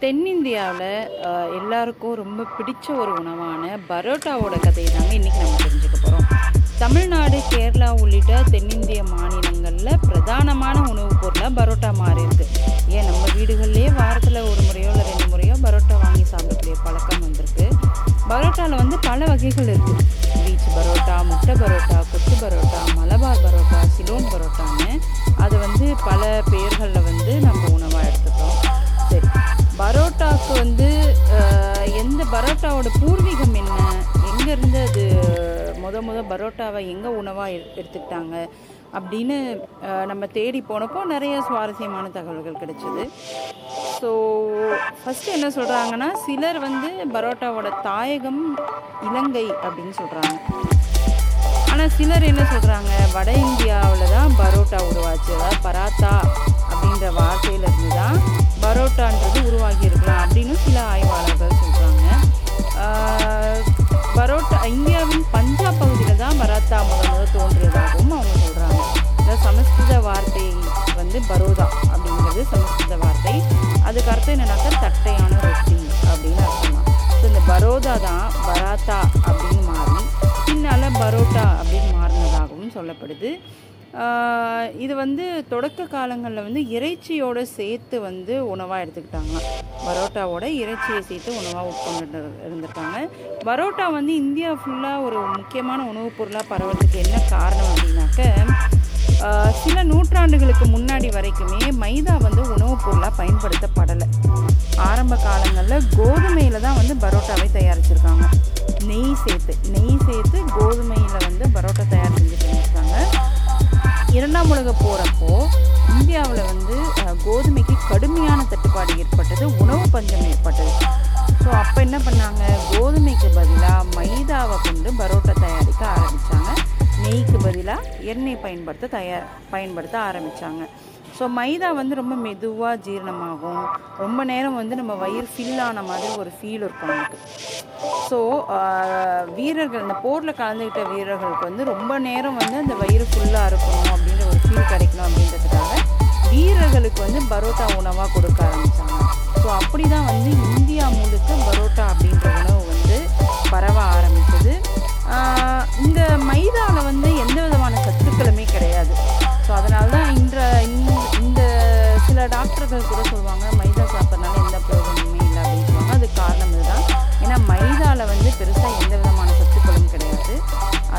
தென்னிந்தியாவில் எல்லாருக்கும் ரொம்ப பிடிச்ச ஒரு உணவான பரோட்டாவோட கதையை தாங்க இன்றைக்கி நம்ம தெரிஞ்சுக்க போகிறோம் தமிழ்நாடு கேரளா உள்ளிட்ட தென்னிந்திய மாநிலங்களில் பிரதானமான உணவுப் பொருளாக பரோட்டா மாறி இருக்குது ஏன் நம்ம வீடுகள்லேயே வாரத்தில் ஒரு முறையோ இல்லை ரெண்டு முறையோ பரோட்டா வாங்கி சாப்பிடக்கூடிய பழக்கம் வந்திருக்கு. பரோட்டாவில் வந்து பல வகைகள் இருக்குது பீச் பரோட்டா முட்டை பரோட்டா கொத்து பரோட்டா மலபார் பரோட்டா சிலோன் பரோட்டான்னு. அது வந்து பல பெயர்கள் பரோட்டாவோட பூர்வீகம் என்ன? எங்கேருந்து அது முத முத பரோட்டாவை எங்கே உணவாக எடுத்துக்கிட்டாங்க? அப்படின்னு நம்ம தேடி போனப்போ நிறைய சுவாரஸ்யமான தகவல்கள் கிடைச்சிது. ஸோ ஃபஸ்ட்டு என்ன சொல்கிறாங்கன்னா சிலர் வந்து பரோட்டாவோட தாயகம் இலங்கை அப்படின்னு சொல்கிறாங்க ஆனால் சிலர் என்ன சொல்கிறாங்க வட இந்தியாவில் தான் பரோட்டா உருவாச்சு. அதாவது பராத்தா அப்படின்ற வார்த்தையிலிருந்து தான் பரோட்டான்றது உருவாகியிருக்கு பரோதா அப்படிங்கிறது சமஸ்கிருத வார்த்தை. அதுக்கு அர்த்தம் என்னன்னாக்கா தட்டையான ரொட்டி அப்படின்னு அர்த்தமா. ஸோ இந்த பரோதா தான் பராத்தா அப்படின்னு மாறி பின்னால் பரோட்டா அப்படின்னு மாறினதாகவும் சொல்லப்படுது. இது வந்து தொடக்க காலங்களில் வந்து இறைச்சியோட சேர்த்து வந்து உணவாக எடுத்துக்கிட்டாங்க. பரோட்டாவோட இறைச்சியை சேர்த்து உணவாக உட்கொண்டு இருந்திருக்காங்க. பரோட்டா வந்து இந்தியா ஃபுல்லாக ஒரு முக்கியமான உணவுப் பொருளாக பரவறதுக்கு என்ன காரணம் ஆண்டுகளுக்கு முன்னாடி வரைக்குமே மைதா வந்து உணவுப் பொருளாக பயன்படுத்தப்படலை. ஆரம்ப காலங்களில் கோதுமையில் தான் வந்து பரோட்டாவை தயாரிச்சிருக்காங்க. நெய் சேர்த்து நெய் சேர்த்து கோதுமையில் வந்து பரோட்டா தயார் செஞ்சுட்டு இருந்திருக்காங்க இரண்டாம் உலக போகிறப்போ இந்தியாவில் வந்து கோதுமைக்கு கடுமையான தட்டுப்பாடு ஏற்பட்டது உணவு பஞ்சம் ஏற்பட்டது. ஸோ அப்போ என்ன பண்ணாங்க? கோதுமைக்கு பதிலாக மைதாவை கொண்டு பரோட்டா தயாரிக்க ஆரம்பித்தாங்க எண்ணெய் பயன்படுத்த தயார் பயன்படுத்த ஆரம்பித்தாங்க ஸோ மைதா வந்து ரொம்ப மெதுவாக ஜீரணமாகும். ரொம்ப நேரம் வந்து நம்ம வயிறு ஃபில் ஆன மாதிரி ஒரு ஃபீல் இருக்கும் நமக்கு. ஸோ வீரர்கள் இந்த போரில் கலந்துக்கிட்ட வீரர்களுக்கு வந்து ரொம்ப நேரம் வந்து அந்த வயிறு ஃபுல்லாக இருக்கணும் அப்படின்ற ஒரு ஃபீல் கிடைக்கணும் அப்படின்றதுக்காக வீரர்களுக்கு வந்து பரோட்டா உணவாக கொடுக்க டாக்டர்கள் கூட சொல்லுவாங்க. மைதா சாப்பிட்றதுனால எந்த பிரயோஜனமே இல்லை அப்படின்னு சொல்லுவாங்க. அதுக்கு காரணம் இதுதான். ஏன்னா மைதாவில் வந்து பெருசாக எந்த விதமான சத்துக்களும் கிடையாது.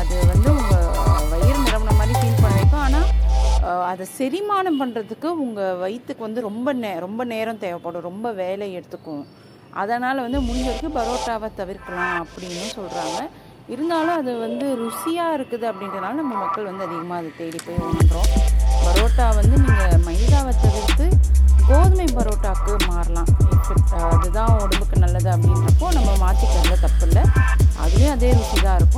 அது வந்து உங்கள் வயிறு நிரம்பின மாதிரி ஃபீல் பண்ண வைக்கும். ஆனால் அதை செரிமானம் பண்ணுறதுக்கு உங்கள் வயிற்றுக்கு வந்து ரொம்ப நே ரொம்ப நேரம் தேவைப்படும். ரொம்ப வேலை எடுத்துக்கும். அதனால் வந்து முடிஞ்ச வரைக்கும் பரோட்டாவை தவிர்க்கலாம் அப்படின்னு சொல்கிறாங்க இருந்தாலும் அது வந்து ருசியாக இருக்குது அப்படின்றனால நம்ம மக்கள் வந்து அதிகமாக அதை தேடி போய் உண்றோம் பரோட்டா வந்து நீங்கள் மைதா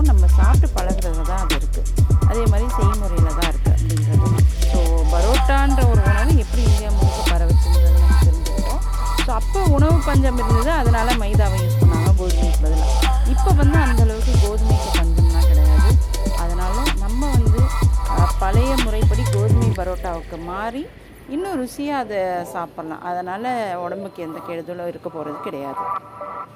இருக்கும். நம்ம சாப்பிட்டு பழகுறதுல தான் அது இருக்குது அதே மாதிரி செய்முறையில் தான் இருக்குது அப்படின்றது. ஸோ பரோட்டான்ற ஒரு உணவு எப்படி இந்தியா முழுக்க பரவச்சுன்றது நம்ம தெரிஞ்சுக்கிட்டோம். ஸோ அப்போ உணவு பஞ்சம் இருந்தது. அதனால் மைதாவை யூஸ் பண்ணாங்க. கோதுமைக்கு பதிலாக இப்போ வந்து அந்த அளவுக்கு கோதுமைக்கு பஞ்சம்லாம் கிடையாது. அதனால் நம்ம வந்து பழைய முறைப்படி கோதுமை பரோட்டாவுக்கு மாறி இன்னும் ருசியாக அதை சாப்பிட்லாம். அதனால் உடம்புக்கு எந்த கெடுதலும் இருக்க போகிறது கிடையாது.